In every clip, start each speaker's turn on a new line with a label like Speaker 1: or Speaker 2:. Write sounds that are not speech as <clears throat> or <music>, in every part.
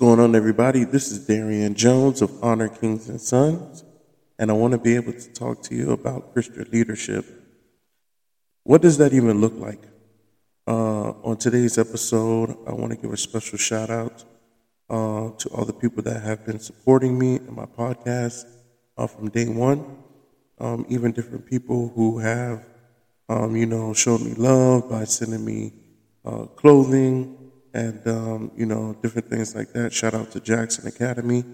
Speaker 1: going on, everybody? This is Darian Jones of Honor Kings and Sons, and I want to be able to talk to you about Christian leadership. What does that even look like? Uh, on today's episode, I want to give a special shout out uh, to all the people that have been supporting me and my podcast uh, from day one. Um, even different people who have, um, you know, showed me love by sending me uh, clothing, and um, you know different things like that. Shout out to Jackson Academy,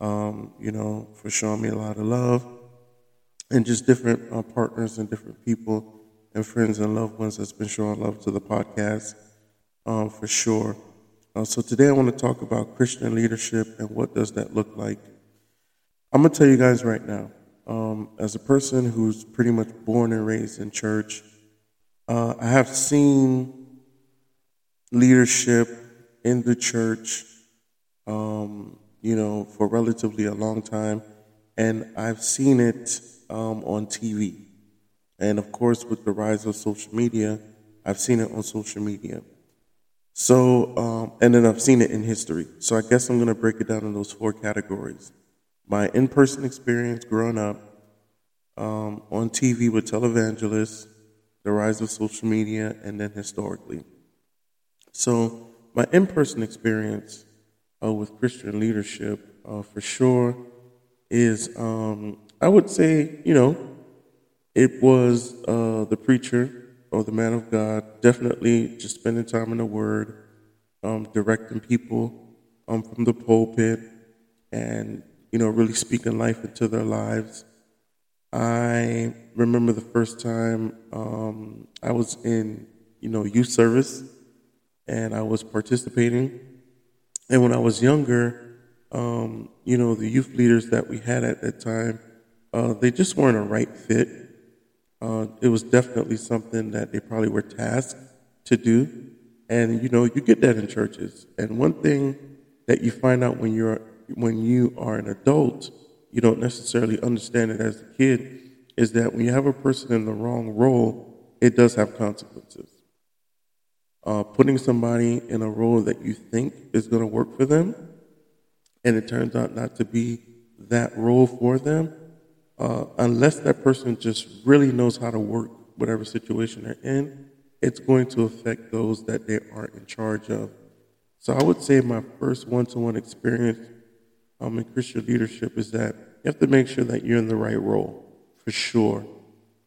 Speaker 1: um, you know, for showing me a lot of love, and just different uh, partners and different people and friends and loved ones that's been showing love to the podcast um, for sure. Uh, so today I want to talk about Christian leadership and what does that look like. I'm gonna tell you guys right now, um, as a person who's pretty much born and raised in church, uh, I have seen leadership in the church, um, you know, for relatively a long time, and I've seen it um, on TV, and of course, with the rise of social media, I've seen it on social media. So, um, and then I've seen it in history. So I guess I'm going to break it down in those four categories: my in-person experience growing up, um, on TV with televangelists, the rise of social media, and then historically. So, my in person experience uh, with Christian leadership, uh, for sure, is um, I would say, you know, it was uh, the preacher or the man of God, definitely just spending time in the Word, um, directing people um, from the pulpit, and, you know, really speaking life into their lives. I remember the first time um, I was in, you know, youth service and I was participating. And when I was younger, um, you know, the youth leaders that we had at that time, uh, they just weren't a right fit. Uh, it was definitely something that they probably were tasked to do. And, you know, you get that in churches. And one thing that you find out when you're when you are an adult, you don't necessarily understand it as a kid, is that when you have a person in the wrong role, it does have consequences uh, putting somebody in a role that you think is going to work for them, and it turns out not to be that role for them, uh, unless that person just really knows how to work whatever situation they're in, it's going to affect those that they are in charge of. So I would say my first one-to-one experience um, in Christian leadership is that you have to make sure that you're in the right role, for sure,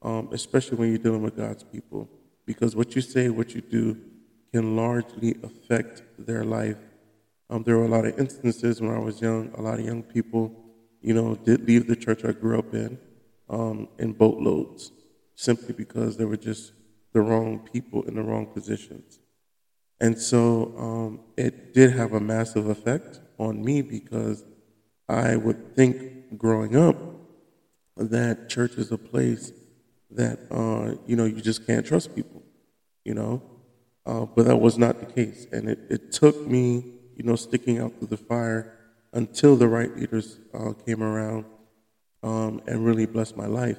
Speaker 1: um, especially when you're dealing with God's people. Because what you say, what you do, can largely affect their life. Um, there were a lot of instances when I was young, a lot of young people, you know, did leave the church I grew up in um, in boatloads simply because they were just the wrong people in the wrong positions. And so um, it did have a massive effect on me because I would think growing up that church is a place that, uh, you know, you just can't trust people, you know? Uh, but that was not the case. And it, it took me, you know, sticking out through the fire until the right leaders uh, came around um, and really blessed my life.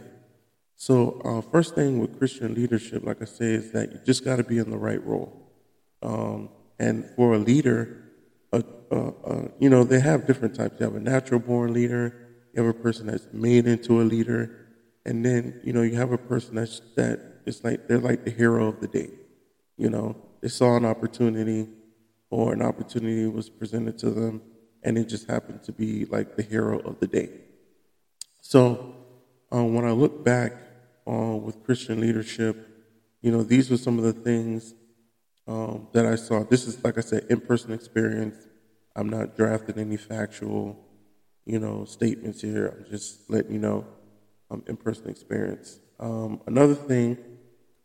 Speaker 1: So, uh, first thing with Christian leadership, like I say, is that you just got to be in the right role. Um, and for a leader, uh, uh, uh, you know, they have different types. You have a natural born leader, you have a person that's made into a leader, and then, you know, you have a person that's that it's like they're like the hero of the day. You know, they saw an opportunity or an opportunity was presented to them and it just happened to be like the hero of the day. So um, when I look back uh, with Christian leadership, you know, these were some of the things um, that I saw. This is, like I said, in-person experience. I'm not drafting any factual, you know, statements here. I'm just letting you know um, in-person experience. Um, another thing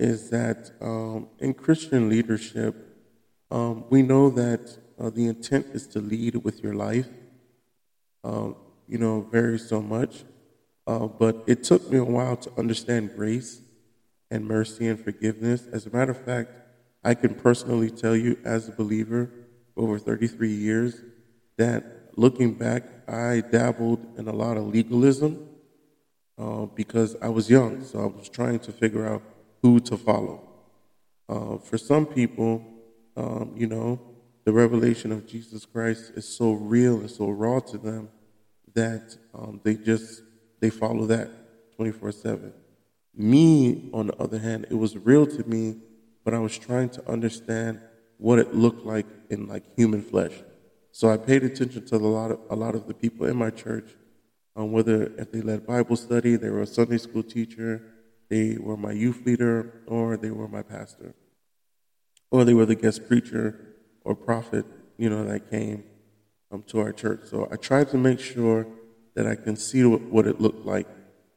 Speaker 1: is that um, in Christian leadership, um, we know that uh, the intent is to lead with your life. Um, you know, varies so much. Uh, but it took me a while to understand grace and mercy and forgiveness. As a matter of fact, I can personally tell you, as a believer, over 33 years, that looking back, I dabbled in a lot of legalism uh, because I was young. So I was trying to figure out who to follow. Uh, for some people, um, you know, the revelation of Jesus Christ is so real and so raw to them that um, they just they follow that 24 7 me on the other hand it was real to me but i was trying to understand what it looked like in like human flesh so i paid attention to a lot of a lot of the people in my church um, whether if they led bible study they were a sunday school teacher they were my youth leader or they were my pastor or they were the guest preacher or prophet you know that came um, to our church. So I tried to make sure that I can see what it looked like.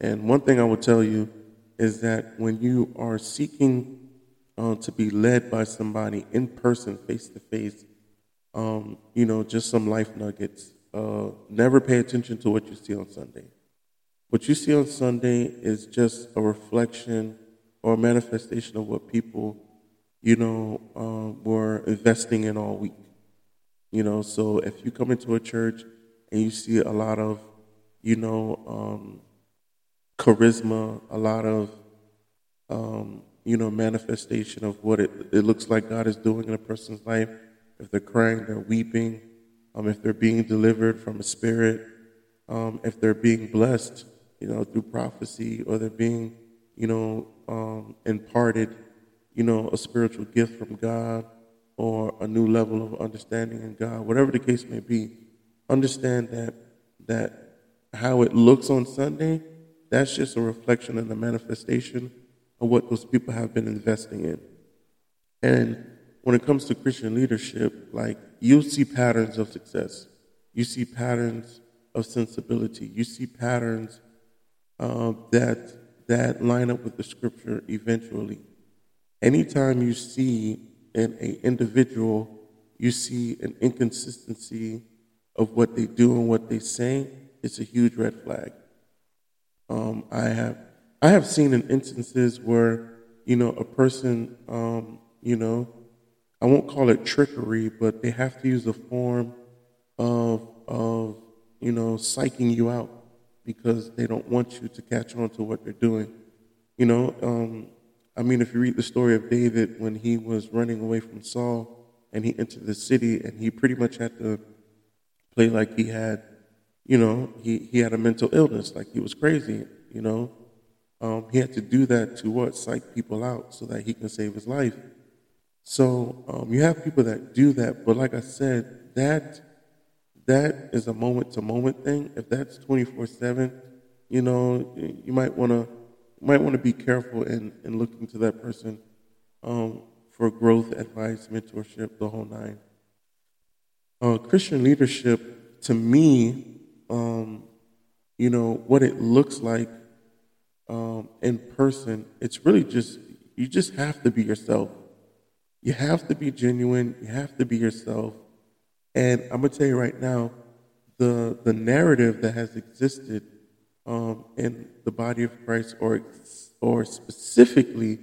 Speaker 1: And one thing I would tell you is that when you are seeking uh, to be led by somebody in person, face to face, you know, just some life nuggets. Uh, never pay attention to what you see on Sunday. What you see on Sunday is just a reflection or a manifestation of what people, you know, uh, were investing in all week. You know, so if you come into a church and you see a lot of, you know, um, charisma, a lot of, um, you know, manifestation of what it, it looks like God is doing in a person's life. If they're crying, they're weeping. Um, if they're being delivered from a spirit, um, if they're being blessed, you know, through prophecy, or they're being, you know, um, imparted, you know, a spiritual gift from God, or a new level of understanding in God, whatever the case may be, understand that that how it looks on Sunday, that's just a reflection and a manifestation of what those people have been investing in. And when it comes to Christian leadership, like you see patterns of success, you see patterns of sensibility, you see patterns uh, that that line up with the scripture eventually. Anytime you see in an individual, you see an inconsistency of what they do and what they say, it's a huge red flag. Um, I have I have seen in instances where you know a person, um, you know, I won't call it trickery, but they have to use a form of of you know psyching you out because they don't want you to catch on to what they're doing. You know, um, I mean, if you read the story of David when he was running away from Saul and he entered the city and he pretty much had to play like he had, you know, he, he had a mental illness, like he was crazy, you know. Um, he had to do that to what? Psych people out so that he can save his life. So um, you have people that do that, but like I said, that that is a moment to moment thing. If that's 24 7, you know, you might want to might want to be careful in, in looking to that person um, for growth, advice, mentorship, the whole nine. Uh, Christian leadership, to me, um, you know, what it looks like um, in person, it's really just, you just have to be yourself. You have to be genuine. You have to be yourself. And I'm to tell you right now, the, the narrative that has existed um, in the body of Christ, or or specifically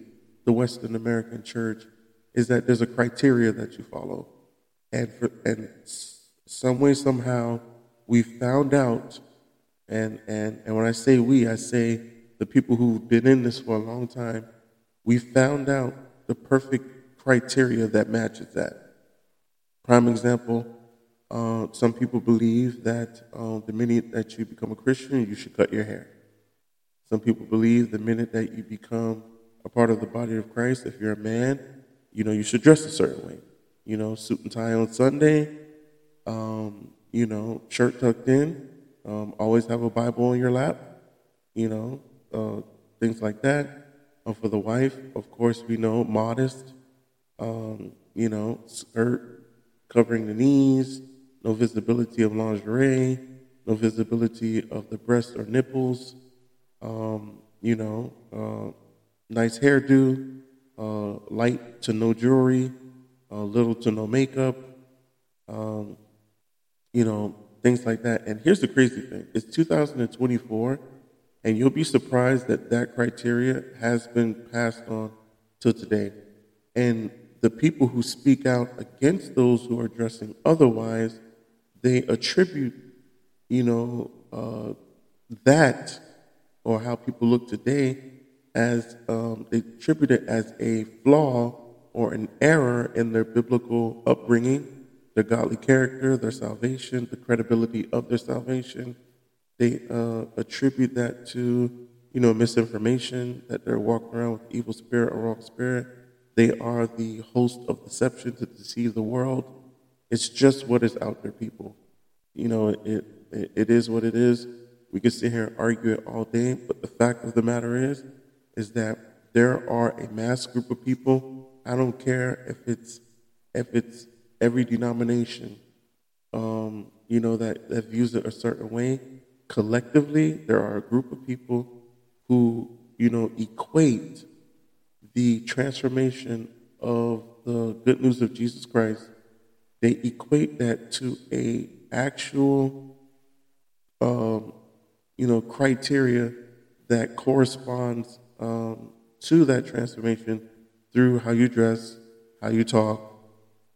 Speaker 1: the Western American church, is that there's a criteria that you follow, and for, and some way somehow we found out, and and and when I say we, I say the people who've been in this for a long time, we found out the perfect criteria that matches that. Prime example uh, some people believe that uh, the minute that you become a Christian, you should cut your hair. Some people believe the minute that you become a part of the body of Christ, if you're a man, you know, you should dress a certain way. You know, suit and tie on Sunday, um, you know, shirt tucked in, um, always have a Bible on your lap, you know, uh, things like that. Uh, for the wife, of course, we know modest, um, you know, skirt covering the knees, no visibility of lingerie, no visibility of the breasts or nipples, um, you know, uh, nice hairdo, uh, light to no jewelry, uh, little to no makeup, um, you know, things like that. And here's the crazy thing it's 2024, and you'll be surprised that that criteria has been passed on to today. And the people who speak out against those who are dressing otherwise they attribute, you know, uh, that or how people look today as um, they attribute it as a flaw or an error in their biblical upbringing their godly character, their salvation, the credibility of their salvation. They uh, attribute that to, you know, misinformation, that they're walking around with evil spirit or wrong spirit. They are the host of deception to deceive the world. It's just what is out there, people. You know, it, it, it is what it is. We can sit here and argue it all day, but the fact of the matter is, is that there are a mass group of people. I don't care if it's if it's every denomination, um, you know, that, that views it a certain way. Collectively, there are a group of people who, you know, equate the transformation of the good news of Jesus Christ. They equate that to a actual, um, you know, criteria that corresponds um, to that transformation through how you dress, how you talk,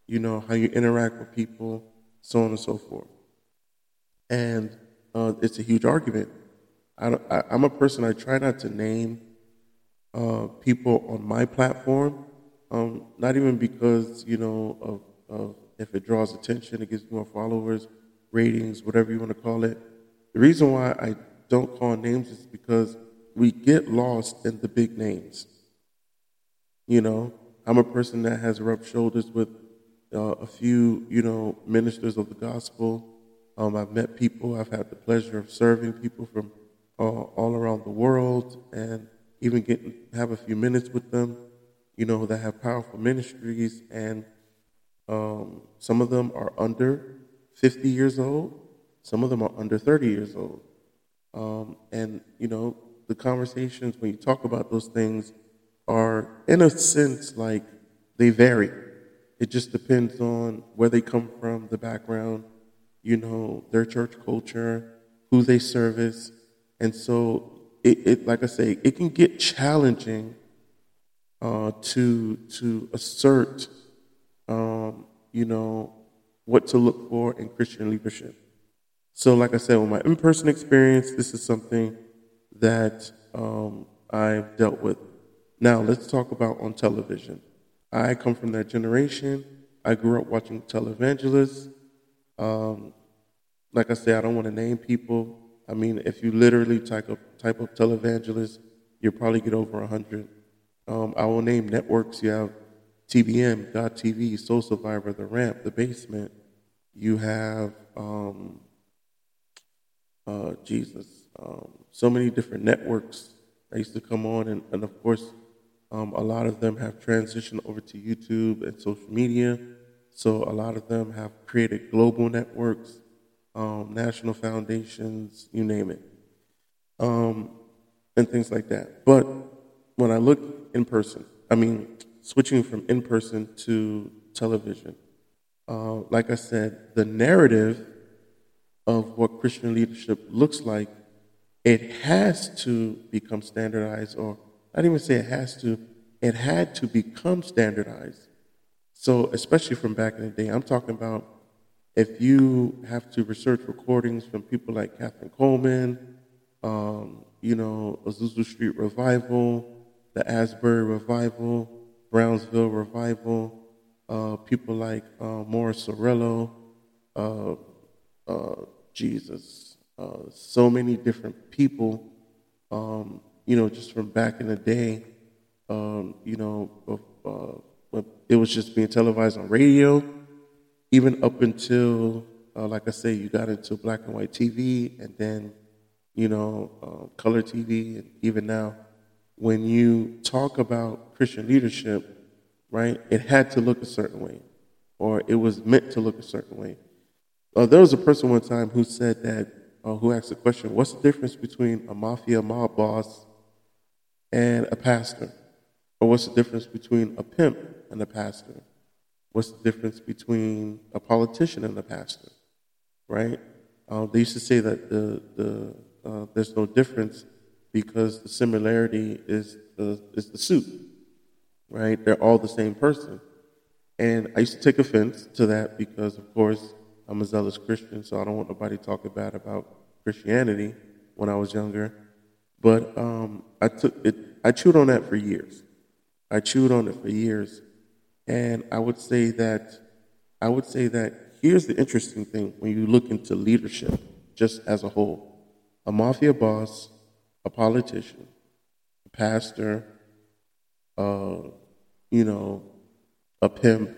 Speaker 1: you know, how you interact with people, so on and so forth. And uh, it's a huge argument. I, am a person, I try not to name uh, people on my platform, um, not even because, you know, of, of if it draws attention, it gives more followers, ratings, whatever you want to call it. The reason why I don't call names is because we get lost in the big names. You know, I'm a person that has rubbed shoulders with uh, a few, you know, ministers of the gospel. Um, I've met people. I've had the pleasure of serving people from uh, all around the world, and even getting have a few minutes with them. You know, that have powerful ministries, and um, some of them are under 50 years old. Some of them are under 30 years old. Um, and you know, the conversations when you talk about those things are, in a sense, like they vary. It just depends on where they come from, the background, you know, their church culture, who they service. And so, it, it like I say, it can get challenging uh, to, to assert, um, you know, what to look for in Christian leadership. So, like I said, with my in person experience, this is something that um, I've dealt with. Now, let's talk about on television. I come from that generation. I grew up watching televangelists. Um, like I say, I don't want to name people. I mean, if you literally type up type up televangelist, you'll probably get over a hundred. Um, I will name networks. You have TBN, God TV, Soul Survivor, The Ramp, The Basement. You have um, uh, Jesus, um, so many different networks I used to come on, and, and of course, um, a lot of them have transitioned over to YouTube and social media. So a lot of them have created global networks, um, national foundations, you name it, um, and things like that. But when I look in person, I mean, switching from in person to television, uh, like I said, the narrative of what Christian leadership looks like, it has to become standardized, or I didn't even say it has to, it had to become standardized. So, especially from back in the day, I'm talking about if you have to research recordings from people like Kathryn Kuhlman, um, you know, Azusa Street Revival, the Asbury Revival, Brownsville Revival, uh, people like uh, Morris Cerullo, uh, uh Jesus. Uh, so many different people, um, you know, just from back in the day, um, you know, uh, it was just being televised on radio, even up until, like I say, you got into black and white TV, and then, you know, color TV, and even now, when you talk about Christian leadership, right, it had to look a certain way, or it was meant to look a certain way. Uh, there was a person one time who said that, uh, who asked the question, what's the difference between a mafia mob boss and a pastor? Or what's the difference between a pimp and a pastor? What's the difference between a politician and a pastor? Right? Uh, they used to say that the, the, uh, there's no difference because the similarity is the, is the suit. Right? They're all the same person. And I used to take offense to that because, of course, I'm a zealous Christian, so I don't want nobody talking bad about Christianity when I was younger. But um, I took it. I chewed on that for years. I chewed on it for years, and I would say that I would say that here's the interesting thing when you look into leadership, just as a whole a mafia boss, a politician, a pastor, uh, you know, a pimp,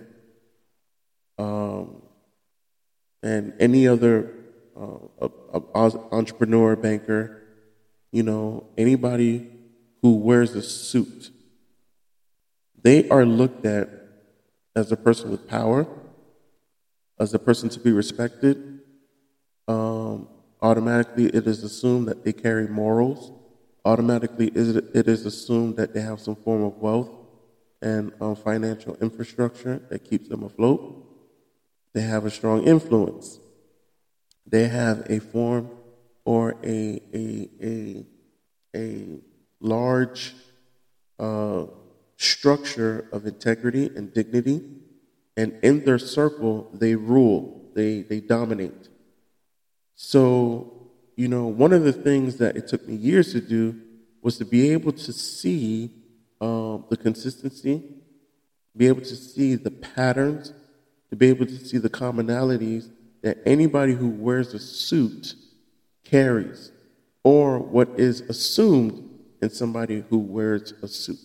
Speaker 1: um, and any other uh, a, a entrepreneur, banker, you know, anybody who wears a suit, they are looked at as a person with power, as a person to be respected. Um, automatically, it is assumed that they carry morals. Automatically, it is assumed that they have some form of wealth and um, financial infrastructure that keeps them afloat. They have a strong influence. They have a form or a, a, a, a large uh, structure of integrity and dignity. And in their circle, they rule, they, they dominate. So, you know, one of the things that it took me years to do was to be able to see um, the consistency, be able to see the patterns, to be able to see the commonalities that anybody who wears a suit carries, or what is assumed in somebody who wears a suit.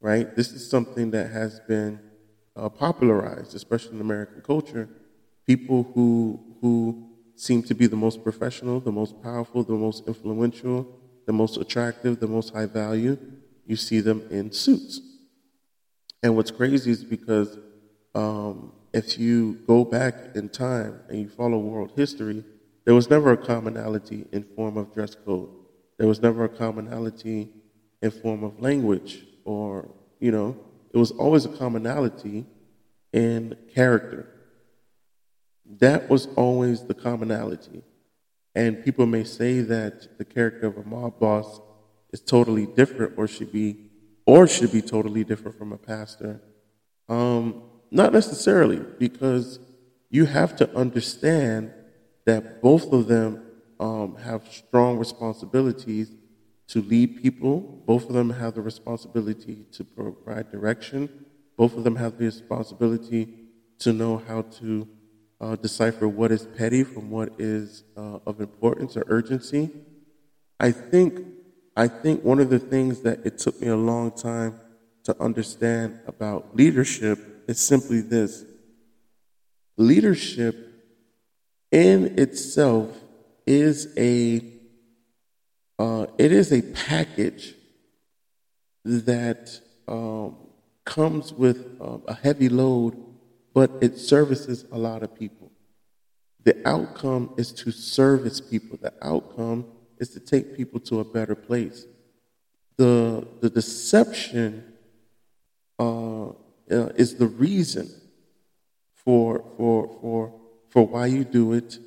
Speaker 1: Right? This is something that has been uh, popularized, especially in American culture. People who who seem to be the most professional, the most powerful, the most influential, the most attractive, the most high value, you see them in suits. And what's crazy is because um, if you go back in time and you follow world history, there was never a commonality in form of dress code. There was never a commonality in form of language or, you know, it was always a commonality in character. That was always the commonality. And people may say that the character of a mob boss is totally different or should be or should be totally different from a pastor. Um, not necessarily, because you have to understand that both of them um, have strong responsibilities to lead people. Both of them have the responsibility to provide direction. Both of them have the responsibility to know how to uh, decipher what is petty from what is uh, of importance or urgency. I think, I think one of the things that it took me a long time to understand about leadership is simply this leadership in itself is a uh, it is a package that um, comes with um, a heavy load, but it services a lot of people. The outcome is to service people. The outcome is to take people to a better place. The the deception uh, uh, is the reason for for for for why you do it,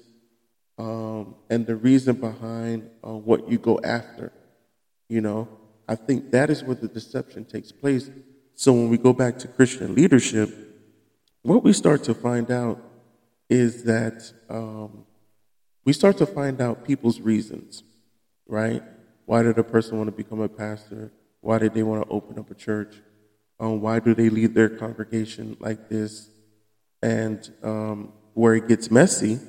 Speaker 1: um, and the reason behind uh, what you go after. You know, I think that is where the deception takes place. So when we go back to Christian leadership, what we start to find out is that um, we start to find out people's reasons, right? Why did a person want to become a pastor? Why did they want to open up a church? Um, why do they lead their congregation like this? And um, where it gets messy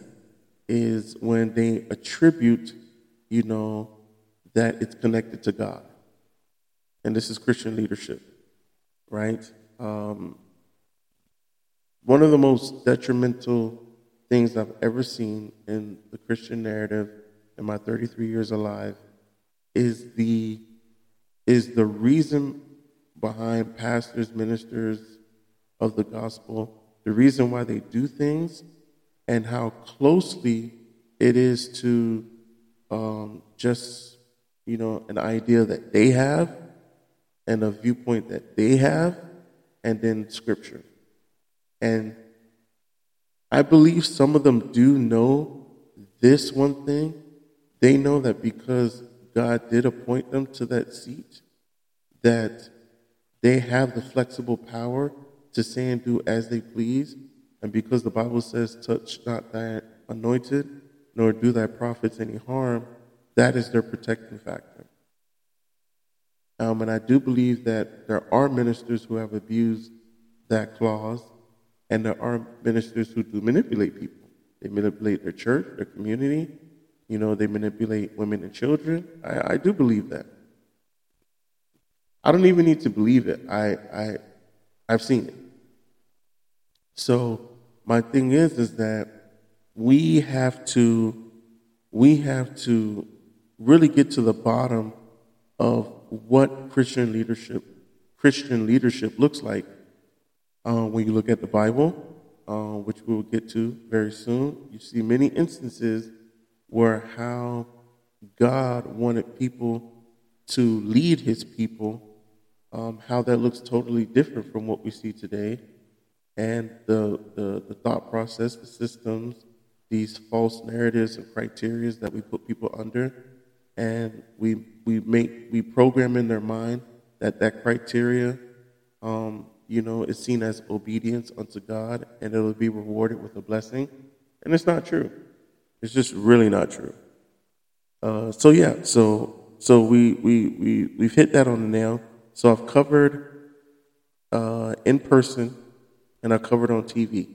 Speaker 1: is when they attribute, you know, that it's connected to God. And this is Christian leadership, right? Um, one of the most detrimental things I've ever seen in the Christian narrative in my 33 years alive is the is the reason behind pastors, ministers of the gospel, the reason why they do things, and how closely it is to um, just, you know, an idea that they have and a viewpoint that they have, and then scripture. And I believe some of them do know this one thing. They know that because God did appoint them to that seat, that they have the flexible power to say and do as they please. And because the Bible says, touch not thy anointed, nor do thy prophets any harm, that is their protecting factor. Um, and I do believe that there are ministers who have abused that clause. And there are ministers who do manipulate people. They manipulate their church, their community. You know, they manipulate women and children. I, I do believe that. I don't even need to believe it. I, I, I've seen it. So my thing is, is that we have to, we have to really get to the bottom of what Christian leadership, Christian leadership looks like uh, when you look at the Bible, uh, which we will get to very soon. You see many instances where how God wanted people to lead His people, um, how that looks totally different from what we see today, and the, the, the thought process, the systems, these false narratives and criteria that we put people under and we we make we program in their mind that that criteria, um, you know, is seen as obedience unto God, and it'll be rewarded with a blessing, and it's not true. It's just really not true. Uh, so yeah, so so we we we we've hit that on the nail. So I've covered uh, in person, and I covered on TV,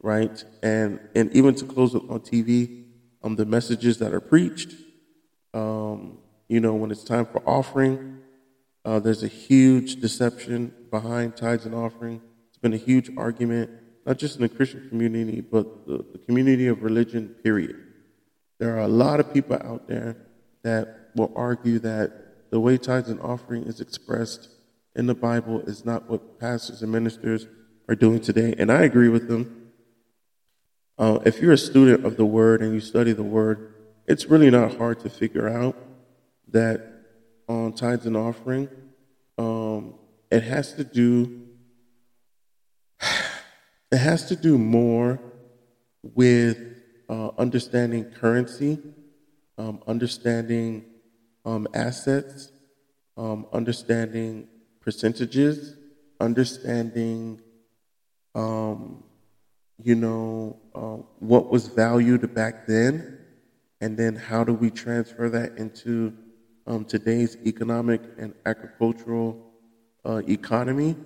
Speaker 1: right? And and even to close on TV, um, the messages that are preached um, you know, when it's time for offering, uh, there's a huge deception behind tithes and offering. It's been a huge argument, not just in the Christian community, but the, the community of religion, period. There are a lot of people out there that will argue that the way tithes and offering is expressed in the Bible is not what pastors and ministers are doing today. And I agree with them. Uh, if you're a student of the Word and you study the Word, it's really not hard to figure out that on tithes and offering, um, it has to do it has to do more with uh, understanding currency, um, understanding um, assets, um, understanding percentages, understanding, um, you know, uh, what was valued back then and then how do we transfer that into um, today's economic and agricultural uh, economy?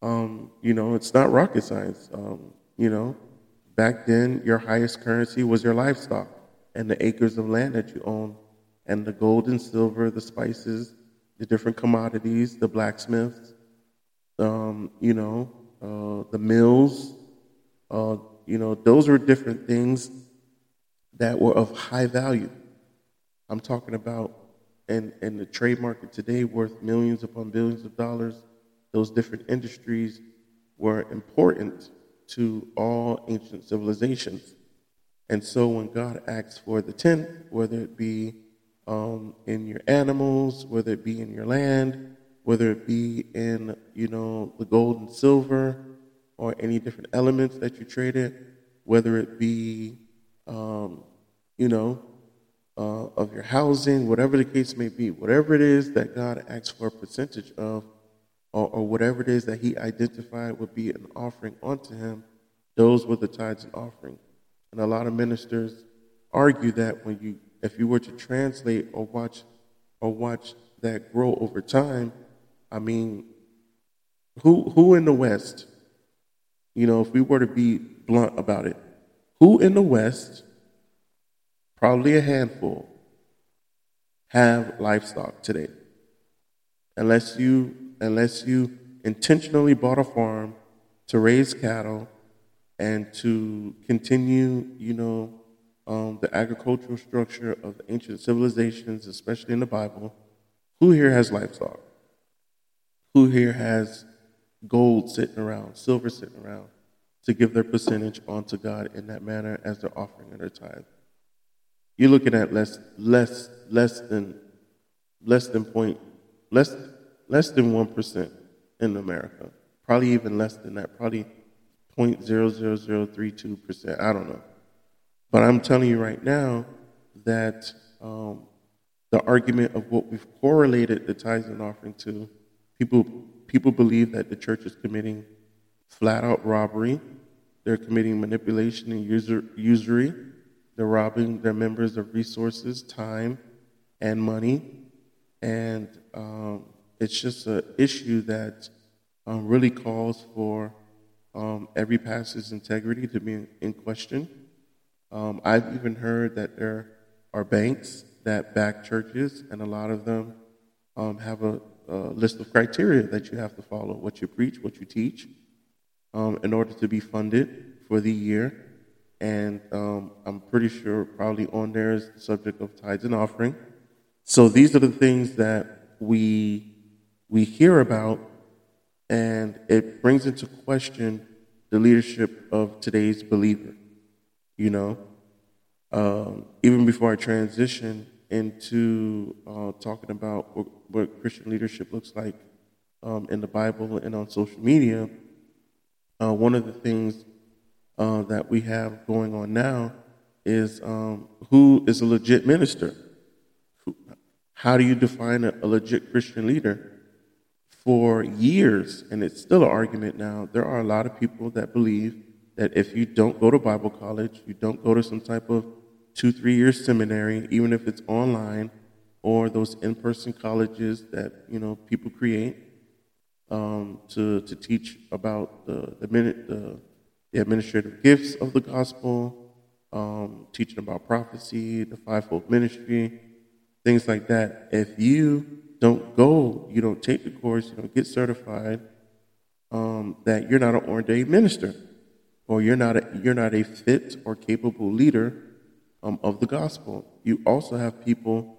Speaker 1: Um, you know, it's not rocket science. Um, you know, back then, your highest currency was your livestock and the acres of land that you own, and the gold and silver, the spices, the different commodities, the blacksmiths, um, you know, uh, the mills. Uh, you know, those were different things that were of high value. I'm talking about in, in the trade market today worth millions upon billions of dollars. Those different industries were important to all ancient civilizations. And so when God asks for the tenth, whether it be um, in your animals, whether it be in your land, whether it be in, you know, the gold and silver, or any different elements that you traded, whether it be um, you know, uh, of your housing, whatever the case may be, whatever it is that God asks for a percentage of, or, or whatever it is that He identified would be an offering unto Him, those were the tithes and offering. And a lot of ministers argue that when you, if you were to translate or watch, or watch that grow over time, I mean, who who in the West, you know, if we were to be blunt about it, who in the West probably a handful, have livestock today. Unless you, unless you intentionally bought a farm to raise cattle and to continue, you know, um, the agricultural structure of the ancient civilizations, especially in the Bible, who here has livestock? Who here has gold sitting around, silver sitting around, to give their percentage onto God in that manner as their offering and their tithe? You're looking at less, less, less than, less than point, less, less than one percent in America. Probably even less than that. Probably point zero zero zero three two percent. I don't know, but I'm telling you right now that um, the argument of what we've correlated the tithes and offering to, people people believe that the church is committing flat out robbery. They're committing manipulation and usury they're robbing their members of resources, time, and money. And um, it's just an issue that um, really calls for um, every pastor's integrity to be in question. Um, I've even heard that there are banks that back churches, and a lot of them um, have a, a, list of criteria that you have to follow what you preach, what you teach, um, in order to be funded for the year. And um, I'm pretty sure probably on there is the subject of tithes and offering. So these are the things that we we hear about, and it brings into question the leadership of today's believer. You know, um, even before I transition into uh, talking about what, what, Christian leadership looks like um, in the Bible and on social media, uh, one of the things uh, that we have going on now is um, who is a legit minister? How do you define a, a legit Christian leader? For years, and it's still an argument now, there are a lot of people that believe that if you don't go to Bible college, you don't go to some type of two, three year seminary, even if it's online or those in person colleges that you know people create um, to, to teach about the, the, the, the, administrative gifts of the gospel, um, teaching about prophecy, the fivefold ministry, things like that. If you don't go, you don't take the course, you don't get certified, um, that you're not an ordained minister, or you're not a, you're not a fit or capable leader um, of the gospel. You also have people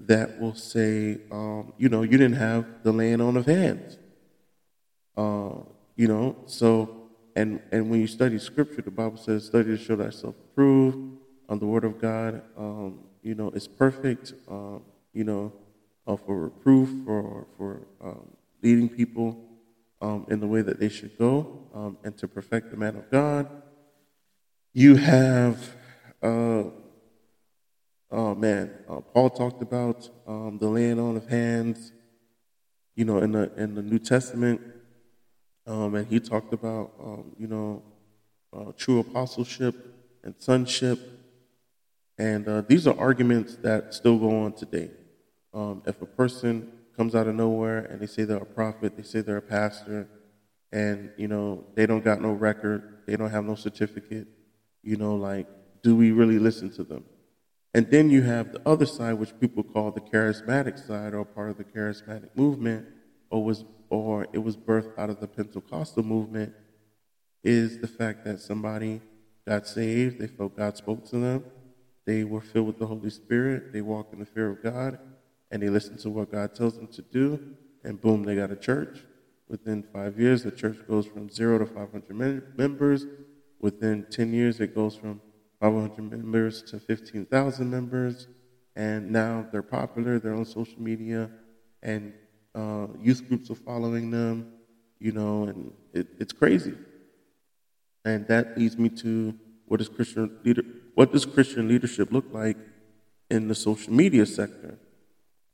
Speaker 1: that will say, um, you know, you didn't have the laying on of hands. Uh, you know, so, and, and when you study scripture, the Bible says, study to show thyself approved on the word of God, um, you know, it's perfect, um, you know, uh, for reproof, for, for um, leading people um, in the way that they should go, um, and to perfect the man of God. You have uh, oh man, uh, Paul talked about um, the laying on of hands, you know, in the in the New Testament, um, and he talked about um, you know uh, true apostleship and sonship, and uh, these are arguments that still go on today. Um, if a person comes out of nowhere and they say they're a prophet, they say they're a pastor, and you know they don't got no record, they don't have no certificate, you know, like, do we really listen to them? And then you have the other side, which people call the charismatic side or part of the charismatic movement, or was or it was birthed out of the Pentecostal movement, is the fact that somebody got saved, they felt God spoke to them, they were filled with the Holy Spirit, they walked in the fear of God, and they listened to what God tells them to do, and boom, they got a church. Within five years, the church goes from zero to 500 members. Within 10 years, it goes from 500 members to 15,000 members, and now they're popular. They're on social media, and uh, youth groups are following them. You know, and it, it's crazy. And that leads me to what does Christian leader what does Christian leadership look like in the social media sector?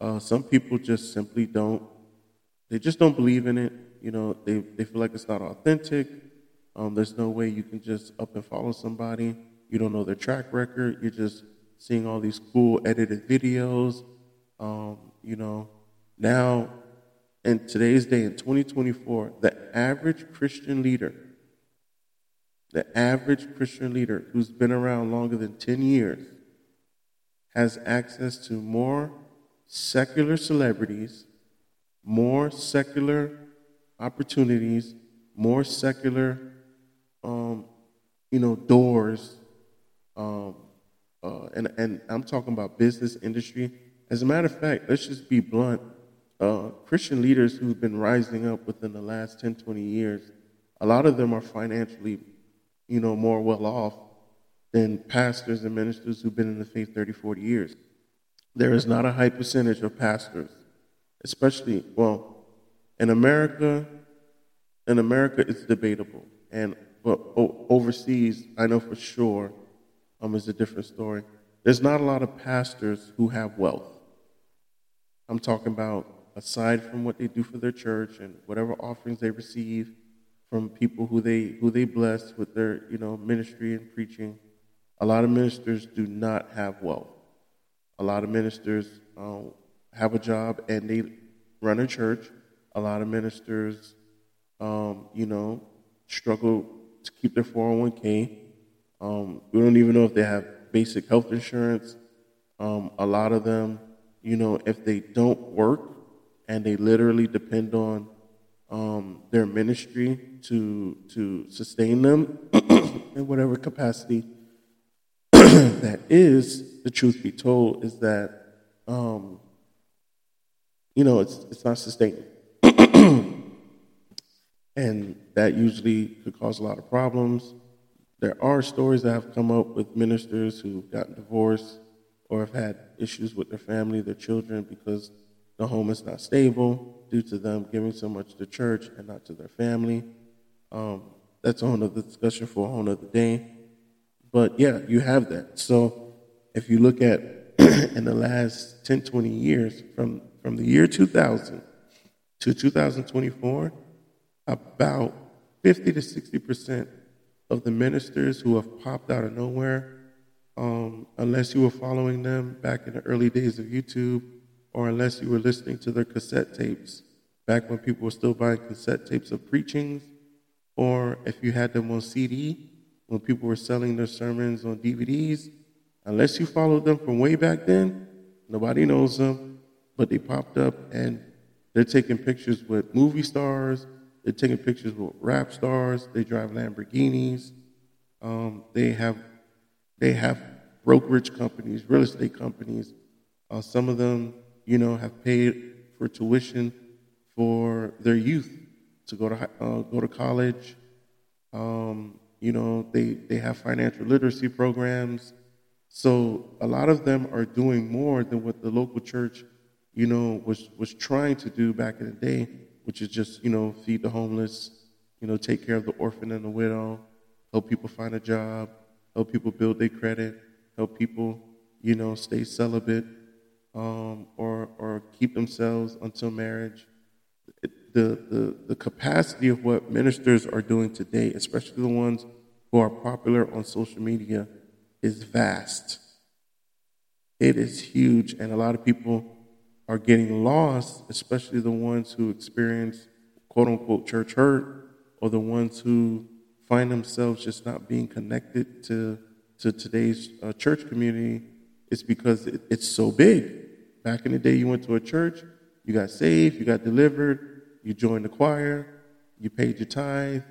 Speaker 1: Uh, some people just simply don't. They just don't believe in it. You know, they they feel like it's not authentic. Um, there's no way you can just up and follow somebody you don't know their track record. You're just seeing all these cool edited videos. Um, you know, now in today's day, in 2024, the average Christian leader, the average Christian leader who's been around longer than 10 years, has access to more secular celebrities, more secular opportunities, more secular, um, you know, doors um, uh, and, and I'm talking about business industry. As a matter of fact, let's just be blunt. Uh, Christian leaders who've been rising up within the last 10, 20 years, a lot of them are financially, you know, more well off than pastors and ministers who've been in the faith 30, 40 years. There is not a high percentage of pastors, especially, well, in America, in America, it's debatable. And but overseas, I know for sure um, is a different story. There's not a lot of pastors who have wealth. I'm talking about aside from what they do for their church and whatever offerings they receive from people who they who they bless with their you know ministry and preaching. A lot of ministers do not have wealth. A lot of ministers um, have a job and they run a church. A lot of ministers, um, you know, struggle to keep their 401k. Um, we don't even know if they have basic health insurance. Um, a lot of them, you know, if they don't work and they literally depend on um, their ministry to to sustain them <coughs> in whatever capacity <coughs> that is. The truth be told is that um, you know it's it's not sustainable, <coughs> and that usually could cause a lot of problems. There are stories that have come up with ministers who've gotten divorced or have had issues with their family, their children, because the home is not stable due to them giving so much to church and not to their family. Um, that's a whole other discussion for a whole other day. But yeah, you have that. So if you look at <clears throat> in the last 10, 20 years, from, from the year 2000 to 2024, about 50 to 60% of the ministers who have popped out of nowhere, um, unless you were following them back in the early days of YouTube, or unless you were listening to their cassette tapes back when people were still buying cassette tapes of preachings, or if you had them on CD when people were selling their sermons on DVDs, unless you followed them from way back then, nobody knows them, but they popped up and they're taking pictures with movie stars, they're taking pictures with rap stars, they drive Lamborghinis, um, they have they have brokerage companies, real estate companies. Uh, some of them, you know, have paid for tuition for their youth to go to uh, go to college. Um, you know, they they have financial literacy programs. So a lot of them are doing more than what the local church, you know, was was trying to do back in the day, which is just you know feed the homeless, you know, take care of the orphan and the widow, help people find a job, help people build their credit, help people, you know, stay celibate um, or or keep themselves until marriage the, the, the capacity of what ministers are doing today, especially the ones who are popular on social media, is vast. It is huge, and a lot of people are getting lost, especially the ones who experience quote unquote church hurt or the ones who find themselves just not being connected to, to today's uh, church community. It's because it, it's so big. Back in the day, you went to a church, you got saved, you got delivered, you joined the choir, you paid your tithe,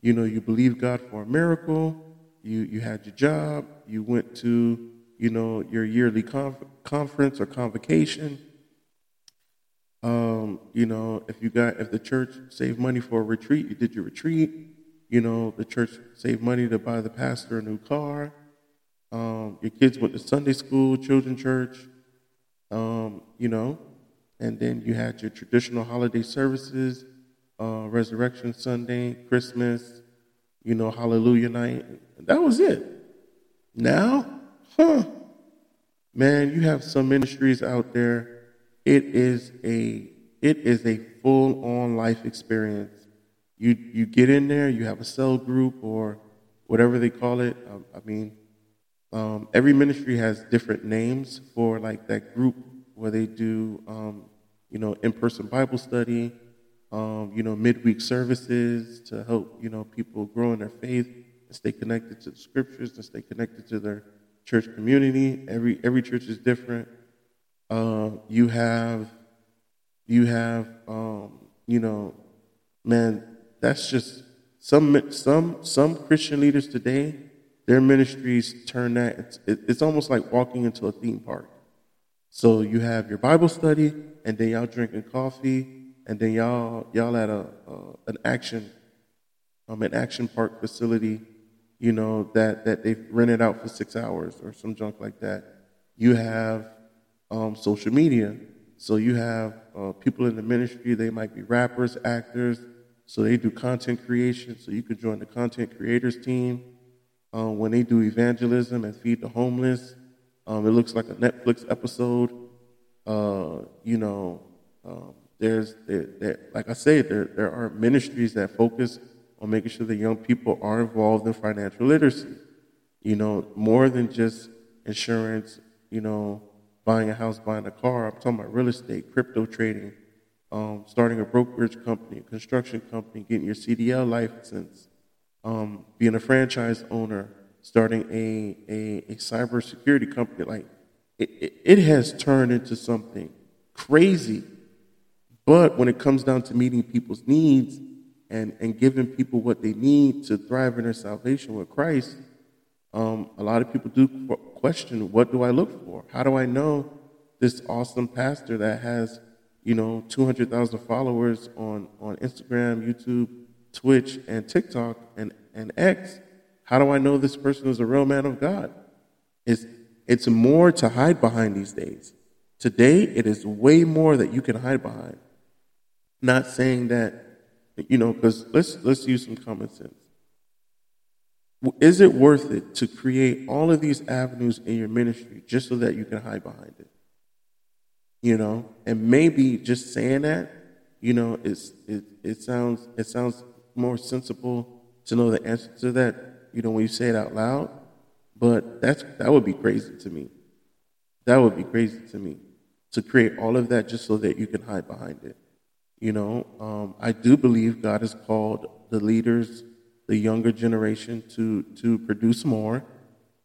Speaker 1: you know, you believed God for a miracle, you, you had your job, you went to, you know, your yearly conf- conference or convocation. Um, you know, if you got, if the church saved money for a retreat, you did your retreat. You know, the church saved money to buy the pastor a new car. Um, your kids went to Sunday school, children church. Um, you know, and then you had your traditional holiday services, uh, Resurrection Sunday, Christmas, you know, Hallelujah night. That was it. Now, huh? Man, you have some ministries out there. It is a it is a full on life experience. You you get in there, you have a cell group or whatever they call it. Um, I mean, um, every ministry has different names for like that group where they do um, you know, in-person Bible study, um, you know, midweek services to help, you know, people grow in their faith and stay connected to the scriptures and stay connected to their church community. Every every church is different. Uh, you have, you have, um, you know, man, that's just some some some Christian leaders today. Their ministries turn that. It's, it's almost like walking into a theme park. So you have your Bible study, and then y'all drinking coffee, and then y'all y'all at a an action um an action park facility, you know that that they've rented out for six hours or some junk like that. You have um, social media, so you have uh, people in the ministry. They might be rappers, actors, so they do content creation. So you could join the content creators team uh, when they do evangelism and feed the homeless um, it looks like a Netflix episode. Uh, you know, um, there's there, there, like I say, there there are ministries that focus on making sure that young people are involved in financial literacy. You know, more than just insurance. You know, buying a house, buying a car. I'm talking about real estate, crypto trading, um, starting a brokerage company, construction company, getting your CDL license, um, being a franchise owner, starting a, a, a cybersecurity company. Like, it, it, it has turned into something crazy. But when it comes down to meeting people's needs and, and giving people what they need to thrive in their salvation with Christ, um, a lot of people do question what do I look for? How do I know this awesome pastor that has, you know, 200,000 followers on, on Instagram, YouTube, Twitch, and TikTok and, and X? How do I know this person is a real man of God? It's, it's more to hide behind these days. Today, it is way more that you can hide behind. Not saying that, you know, because let's, let's use some common sense. Is it worth it to create all of these avenues in your ministry just so that you can hide behind it? You know, and maybe just saying that, you know, it's, it, it sounds it sounds more sensible to know the answer to that, you know, when you say it out loud. But that's that would be crazy to me. That would be crazy to me to create all of that just so that you can hide behind it. You know, um, I do believe God has called the leaders, the younger generation, to to produce more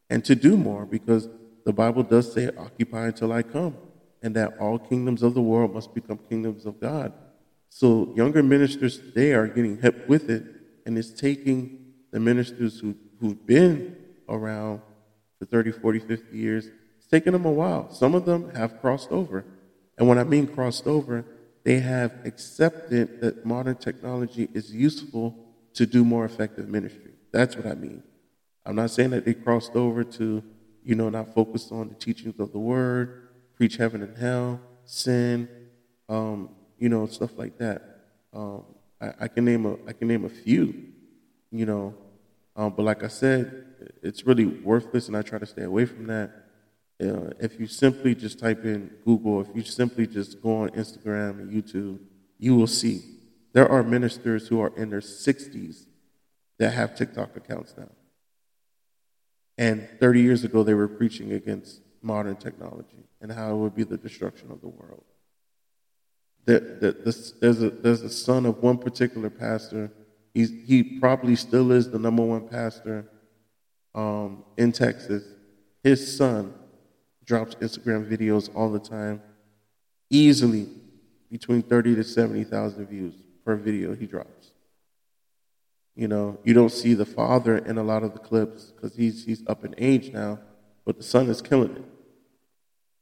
Speaker 1: and to do more because the Bible does say, "Occupy until I come," and that all kingdoms of the world must become kingdoms of God. So younger ministers today are getting hip with it, and it's taking the ministers who, who've been around for 30, 40, 50 years it's taken them a while. Some of them have crossed over. And when I mean crossed over, they have accepted that modern technology is useful to do more effective ministry. That's what I mean. I'm not saying that they crossed over to, you know, not focus on the teachings of the word, preach heaven and hell, sin, um, you know, stuff like that. Um, I, I, can name a I can name a few, you know, um, but like I said, it's really worthless, and I try to stay away from that. Uh, if you simply just type in Google, if you simply just go on Instagram and YouTube, you will see there are ministers who are in their 60s that have TikTok accounts now. And 30 years ago, they were preaching against modern technology and how it would be the destruction of the world. The, the, the, there's, a, there's a son of one particular pastor. He's, he probably still is the number one pastor um, in Texas. His son drops Instagram videos all the time, easily between 30 to 70,000 views per video he drops. You know, you don't see the father in a lot of the clips because he's, he's up in age now, but the son is killing it.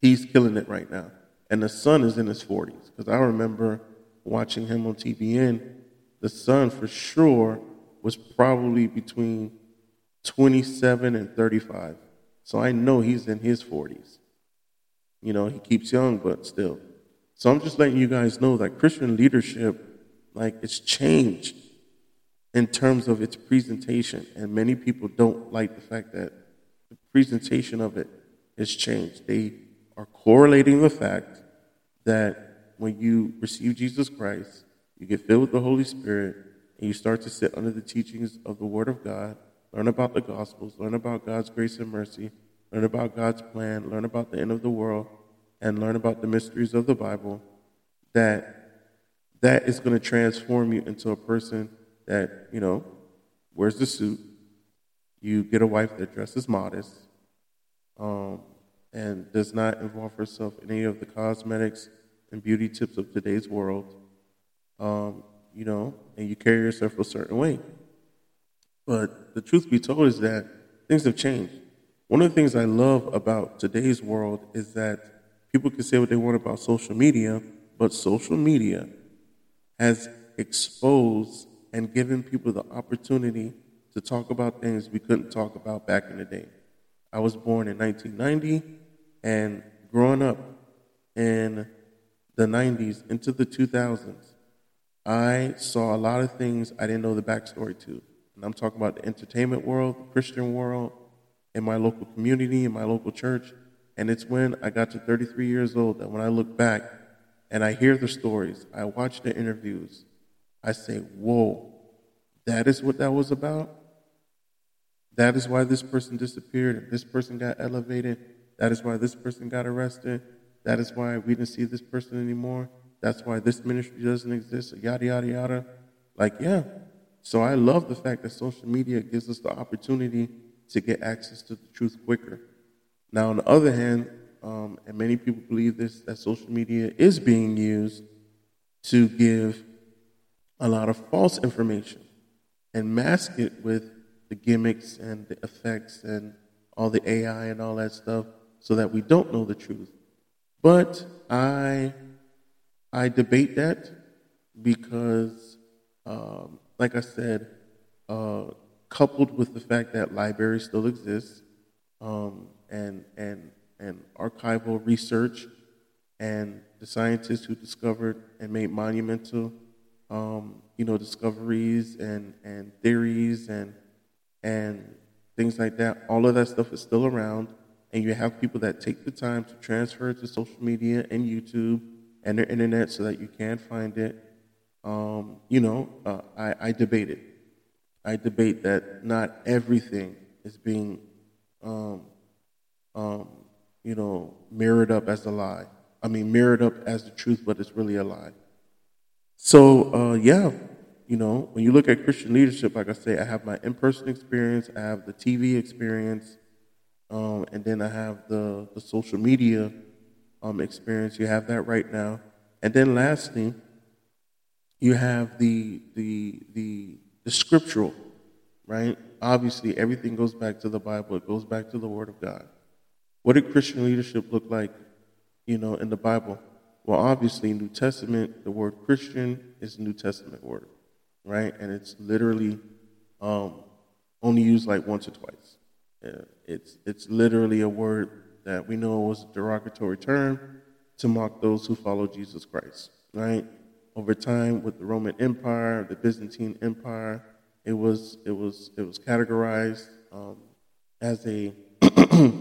Speaker 1: He's killing it right now. And the son is in his 40s because I remember watching him on TBN. The son, for sure, was probably between 27 and 35. So I know he's in his 40s. You know, he keeps young, but still. So I'm just letting you guys know that Christian leadership, like, it's changed in terms of its presentation. And many people don't like the fact that the presentation of it has changed. They are correlating the fact that when you receive Jesus Christ, you get filled with the Holy Spirit, and you start to sit under the teachings of the Word of God, learn about the Gospels, learn about God's grace and mercy, learn about God's plan, learn about the end of the world, and learn about the mysteries of the Bible, that that is going to transform you into a person that, you know, wears the suit. You get a wife that dresses modest um, and does not involve herself in any of the cosmetics and beauty tips of today's world. Um, you know, and you carry yourself a certain way. But the truth be told is that things have changed. One of the things I love about today's world is that people can say what they want about social media, but social media has exposed and given people the opportunity to talk about things we couldn't talk about back in the day. I was born in 1990, and growing up in the 90s into the 2000s, I saw a lot of things I didn't know the backstory to. And I'm talking about the entertainment world, the Christian world, in my local community, in my local church. And it's when I got to 33 years old that when I look back and I hear the stories, I watch the interviews, I say, whoa, that is what that was about? That is why this person disappeared and this person got elevated. That is why this person got arrested. That is why we didn't see this person anymore. That's why this ministry doesn't exist, yada, yada, yada. Like, yeah, so I love the fact that social media gives us the opportunity to get access to the truth quicker. Now, on the other hand, um, and many people believe this, that social media is being used to give a lot of false information and mask it with the gimmicks and the effects and all the AI and all that stuff so that we don't know the truth. But I, I debate that because, um, like I said, uh, coupled with the fact that libraries still exist um, and, and, and archival research and the scientists who discovered and made monumental um, you know, discoveries and, and theories and, and things like that. All of that stuff is still around. And you have people that take the time to transfer it to social media and YouTube and the internet so that you can find it. Um, you know, uh, I, I debate it. I debate that not everything is being, um, um, you know, mirrored up as a lie. I mean, mirrored up as the truth, but it's really a lie. So, uh, yeah, you know, when you look at Christian leadership, like I say, I have my in person experience, I have the TV experience, um, and then I have the, the social media um, experience. You have that right now. And then lastly, you have the, the, the, the scriptural, right? Obviously, everything goes back to the Bible, it goes back to the Word of God. What did Christian leadership look like, you know, in the Bible? Well, obviously, New Testament, the word Christian is New Testament word, right? And it's literally um, only used like once or twice. It's, it's literally a word that we know was a derogatory term to mock those who follow Jesus Christ, right? Over time, with the Roman Empire, the Byzantine Empire, it was it was it was categorized um, as a <clears throat>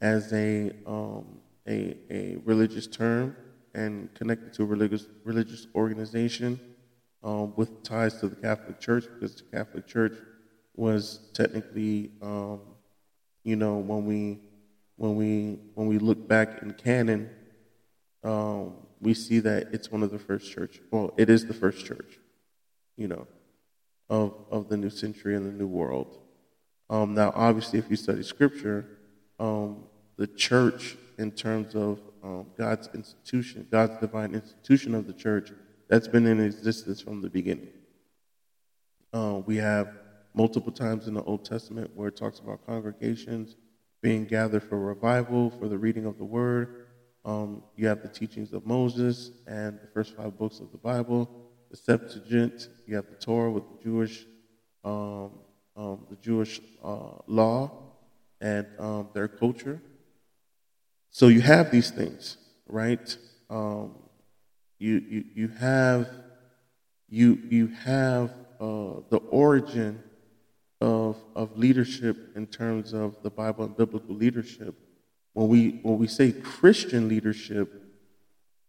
Speaker 1: as a, um, a a religious term and connected to a religious, religious organization um, with ties to the Catholic Church because the Catholic Church was technically, um, you know, when we when we when we look back in canon, um, we see that it's one of the first church. Well, it is the first church, you know, of of the new century and the new world. Um, now, obviously, if you study Scripture, um, the church, in terms of um, God's institution, God's divine institution of the church that's been in existence from the beginning. Uh, we have multiple times in the Old Testament where it talks about congregations being gathered for revival, for the reading of the word. Um, you have the teachings of Moses and the first five books of the Bible, the Septuagint. You have the Torah with the Jewish, um, um, the Jewish uh, law and um, their culture. So you have these things, right? Um, you, you, you have, you, you have uh, the origin of, of leadership in terms of the Bible and biblical leadership. When we, when we say Christian leadership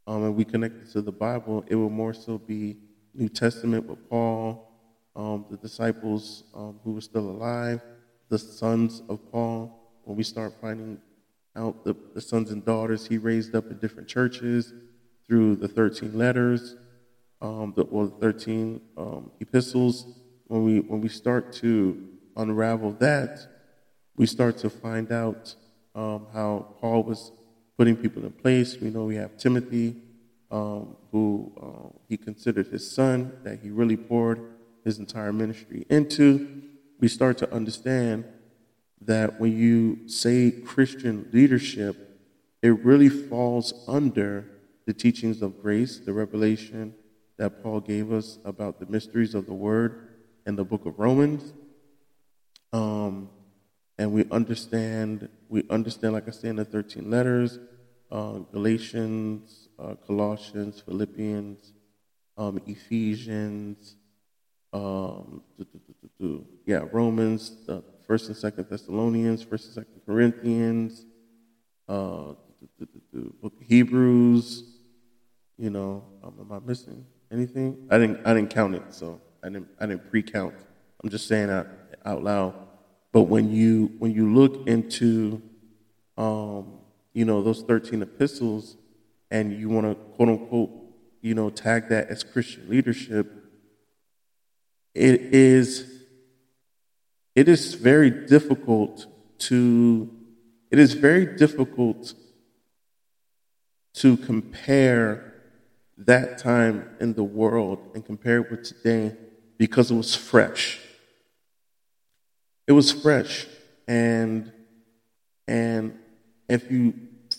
Speaker 1: um, and we connect it to the Bible, it will more so be New Testament with Paul, um, the disciples um, who were still alive, the sons of Paul. When we start finding out the, the sons and daughters he raised up in different churches through the 13 letters, um, the, well, the 13 um, epistles. When we, when we start to unravel that, we start to find out um, how Paul was putting people in place. We know we have Timothy, um, who uh, he considered his son, that he really poured his entire ministry into. We start to understand that when you say Christian leadership, it really falls under the teachings of grace, the revelation that Paul gave us about the mysteries of the Word in the book of Romans. Um, and we understand, we understand, like I say in the 13 letters, uh, Galatians, uh, Colossians, Philippians, um, Ephesians, um, yeah, Romans, the First and Second Thessalonians, First and Second Corinthians, uh, book of Hebrews. You know, um, am I missing anything? I didn't. I didn't count it, so I didn't. I didn't pre-count. I'm just saying out, out loud. But when you when you look into, um, you know, those 13 epistles, and you want to quote unquote, you know, tag that as Christian leadership, it is it is very difficult to it is very difficult to compare that time in the world and compare it with today because it was fresh. It was fresh and and if you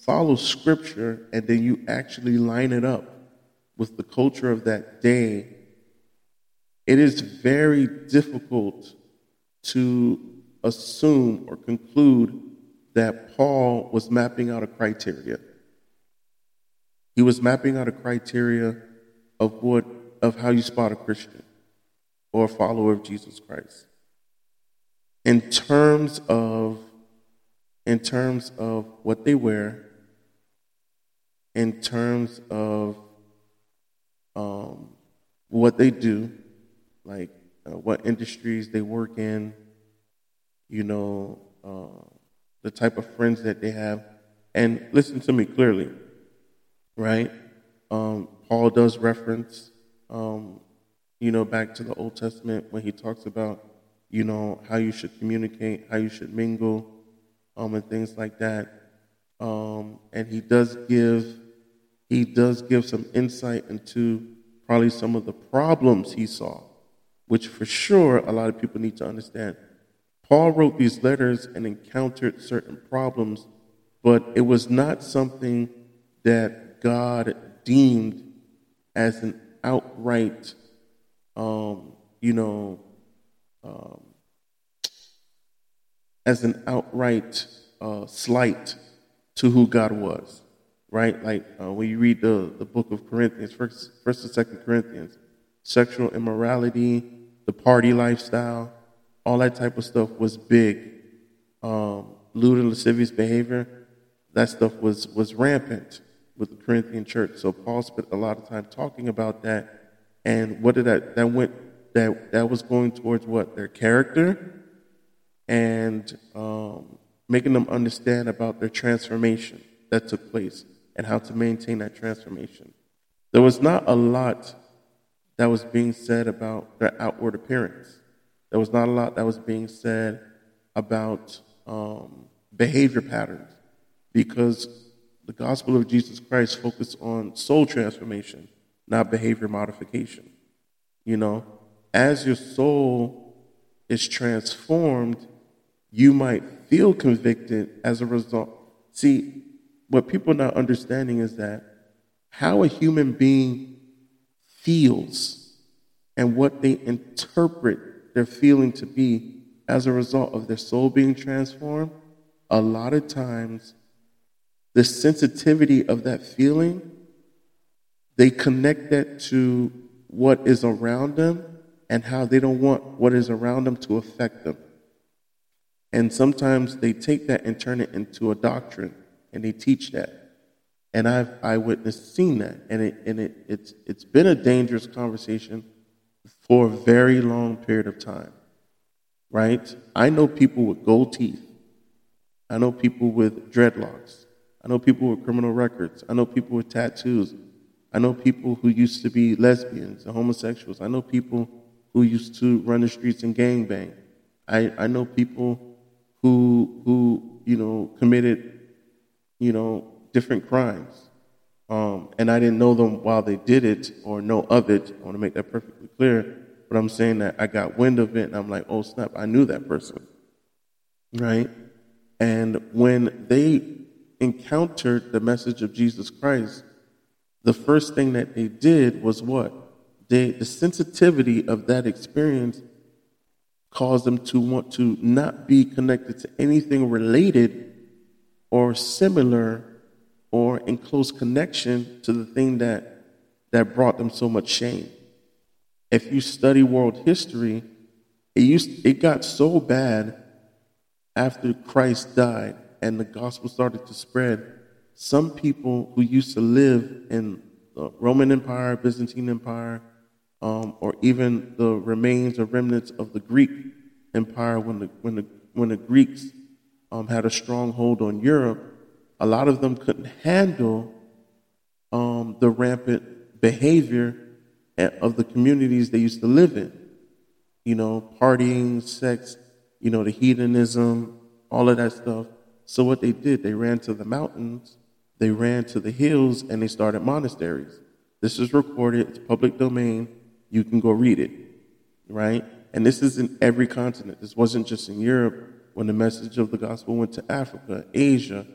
Speaker 1: follow scripture and then you actually line it up with the culture of that day, it is very difficult to assume or conclude that Paul was mapping out a criteria. He was mapping out a criteria of what of how you spot a Christian or a follower of Jesus Christ. In terms of in terms of what they wear, in terms of um, what they do, like uh, what industries they work in, you know, uh, the type of friends that they have. And listen to me clearly, right? Um, Paul does reference, um, you know, back to the Old Testament when he talks about, you know, how you should communicate, how you should mingle, um, and things like that. Um, and he does give he does give some insight into probably some of the problems he saw, which for sure a lot of people need to understand. Paul wrote these letters and encountered certain problems, but it was not something that God deemed as an outright, um, you know, um, as an outright uh, slight to who God was, right? Like uh, when you read the, the book of Corinthians, first, first and second Corinthians, sexual immorality, the party lifestyle, all that type of stuff was big. Um, lewd and lascivious behavior, that stuff was, was rampant with the Corinthian church. So Paul spent a lot of time talking about that. And what did that, that went, that, that was going towards what? Their character and um, making them understand about their transformation that took place and how to maintain that transformation. There was not a lot that was being said about their outward appearance. There was not a lot that was being said about um, behavior patterns because the gospel of Jesus Christ focused on soul transformation, not behavior modification. You know, as your soul is transformed, you might feel convicted as a result. See, what people are not understanding is that how a human being feels and what they interpret their feeling to be as a result of their soul being transformed, a lot of times the sensitivity of that feeling, they connect that to what is around them and how they don't want what is around them to affect them. And sometimes they take that and turn it into a doctrine and they teach that. And I've I eyewitnessed seen that. And it and it, it's it's been a dangerous conversation for a very long period of time. Right? I know people with gold teeth. I know people with dreadlocks. I know people with criminal records. I know people with tattoos. I know people who used to be lesbians and homosexuals. I know people who used to run the streets and gangbang. I, I know people who who you know committed you know different crimes, um, and I didn't know them while they did it or know of it. I want to make that perfectly clear. But I'm saying that I got wind of it, and I'm like, oh snap, I knew that person, right? And when they encountered the message of Jesus Christ, the first thing that they did was what? They, the sensitivity of that experience caused them to want to not be connected to anything related or similar or in close connection to the thing that, that brought them so much shame. If you study world history, it, used, it got so bad after Christ died and the gospel started to spread. Some people who used to live in the Roman Empire, Byzantine Empire, um, or even the remains or remnants of the Greek Empire when the, when the, when the Greeks um, had a stronghold on Europe, a lot of them couldn't handle um, the rampant behavior of the communities they used to live in. you know, partying, sex, you know, the hedonism, all of that stuff. So what they did, they ran to the mountains, they ran to the hills, and they started monasteries. This is recorded, it's public domain. You can go read it, right? And this is in every continent. This wasn't just in Europe when the message of the gospel went to Africa, Asia,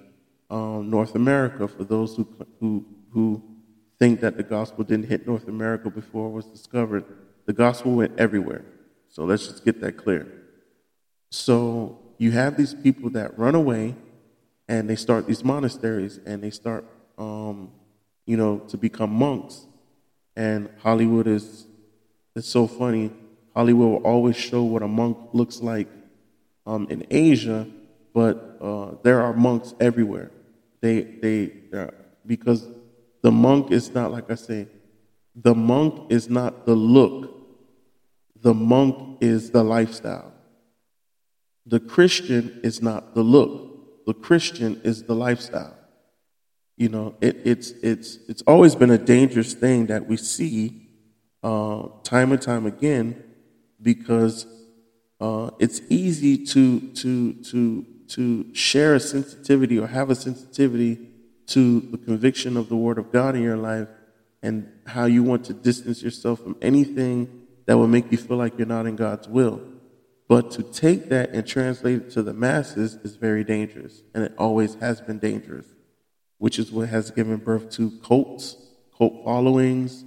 Speaker 1: um, North America, for those who, who, who think that the gospel didn't hit North America before it was discovered. The gospel went everywhere. So let's just get that clear. So you have these people that run away and they start these monasteries and they start, um, you know, to become monks. And Hollywood is, it's so funny. Hollywood will always show what a monk looks like um, in Asia, but uh, there are monks everywhere. They, they, uh, because the monk is not, like I say, the monk is not the look, the monk is the lifestyle. The Christian is not the look, the Christian is the lifestyle. You know, it, it's, it's, it's always been a dangerous thing that we see uh, time and time again because uh, it's easy to, to, to, to share a sensitivity or have a sensitivity to the conviction of the Word of God in your life and how you want to distance yourself from anything that will make you feel like you're not in God's will. But to take that and translate it to the masses is very dangerous, and it always has been dangerous, which is what has given birth to cults, cult followings,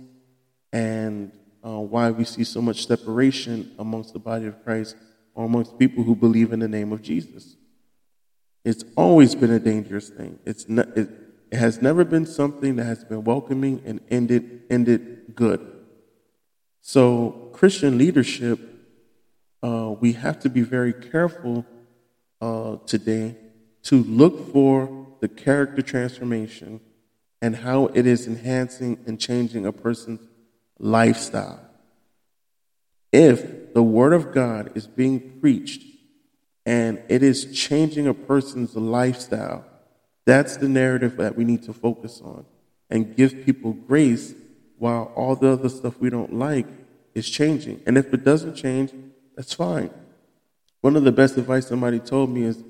Speaker 1: and uh, why we see so much separation amongst the body of Christ or amongst people who believe in the name of Jesus. It's always been a dangerous thing. It's not, it, it has never been something that has been welcoming and ended ended good. So Christian leadership, uh, we have to be very careful uh, today to look for the character transformation and how it is enhancing and changing a person's lifestyle. If the Word of God is being preached and it is changing a person's lifestyle, that's the narrative that we need to focus on and give people grace while all the other stuff we don't like is changing. And if it doesn't change, that's fine. One of the best advice somebody told me is,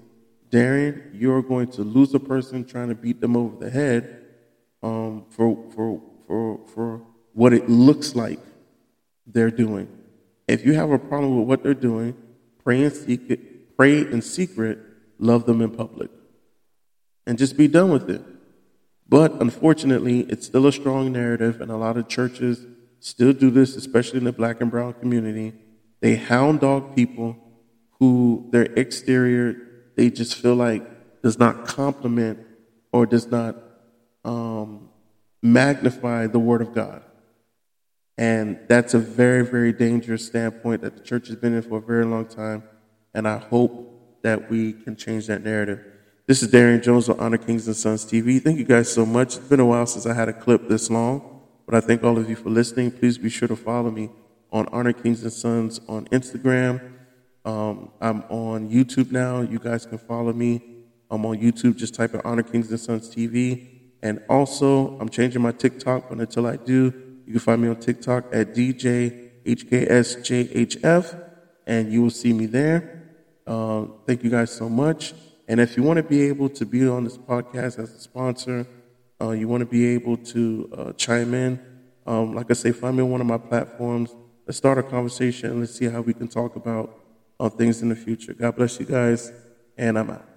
Speaker 1: Darian, you're going to lose a person trying to beat them over the head um, for, for, for, for what it looks like they're doing. If you have a problem with what they're doing, pray in secret, pray in secret, love them in public and just be done with it. But unfortunately, it's still a strong narrative, and a lot of churches still do this, especially in the black and brown community. They hound dog people who their exterior they just feel like does not complement or does not um, magnify the Word of God. And that's a very, very dangerous standpoint that the church has been in for a very long time. And I hope that we can change that narrative. This is Darian Jones on Honor Kings and Sons TV. Thank you guys so much. It's been a while since I had a clip this long, but I thank all of you for listening. Please be sure to follow me on Honor Kings and Sons on Instagram. Um, I'm on YouTube now. You guys can follow me. I'm on YouTube. Just type in Honor Kings and Sons TV. And also, I'm changing my TikTok, but until I do, you can find me on TikTok at DJHKSJHF, and you will see me there. Uh, thank you guys so much. And if you want to be able to be on this podcast as a sponsor, uh, you want to be able to uh, chime in, um, like I say, find me on one of my platforms. Let's start a conversation let's see how we can talk about uh, things in the future. God bless you guys, and I'm out.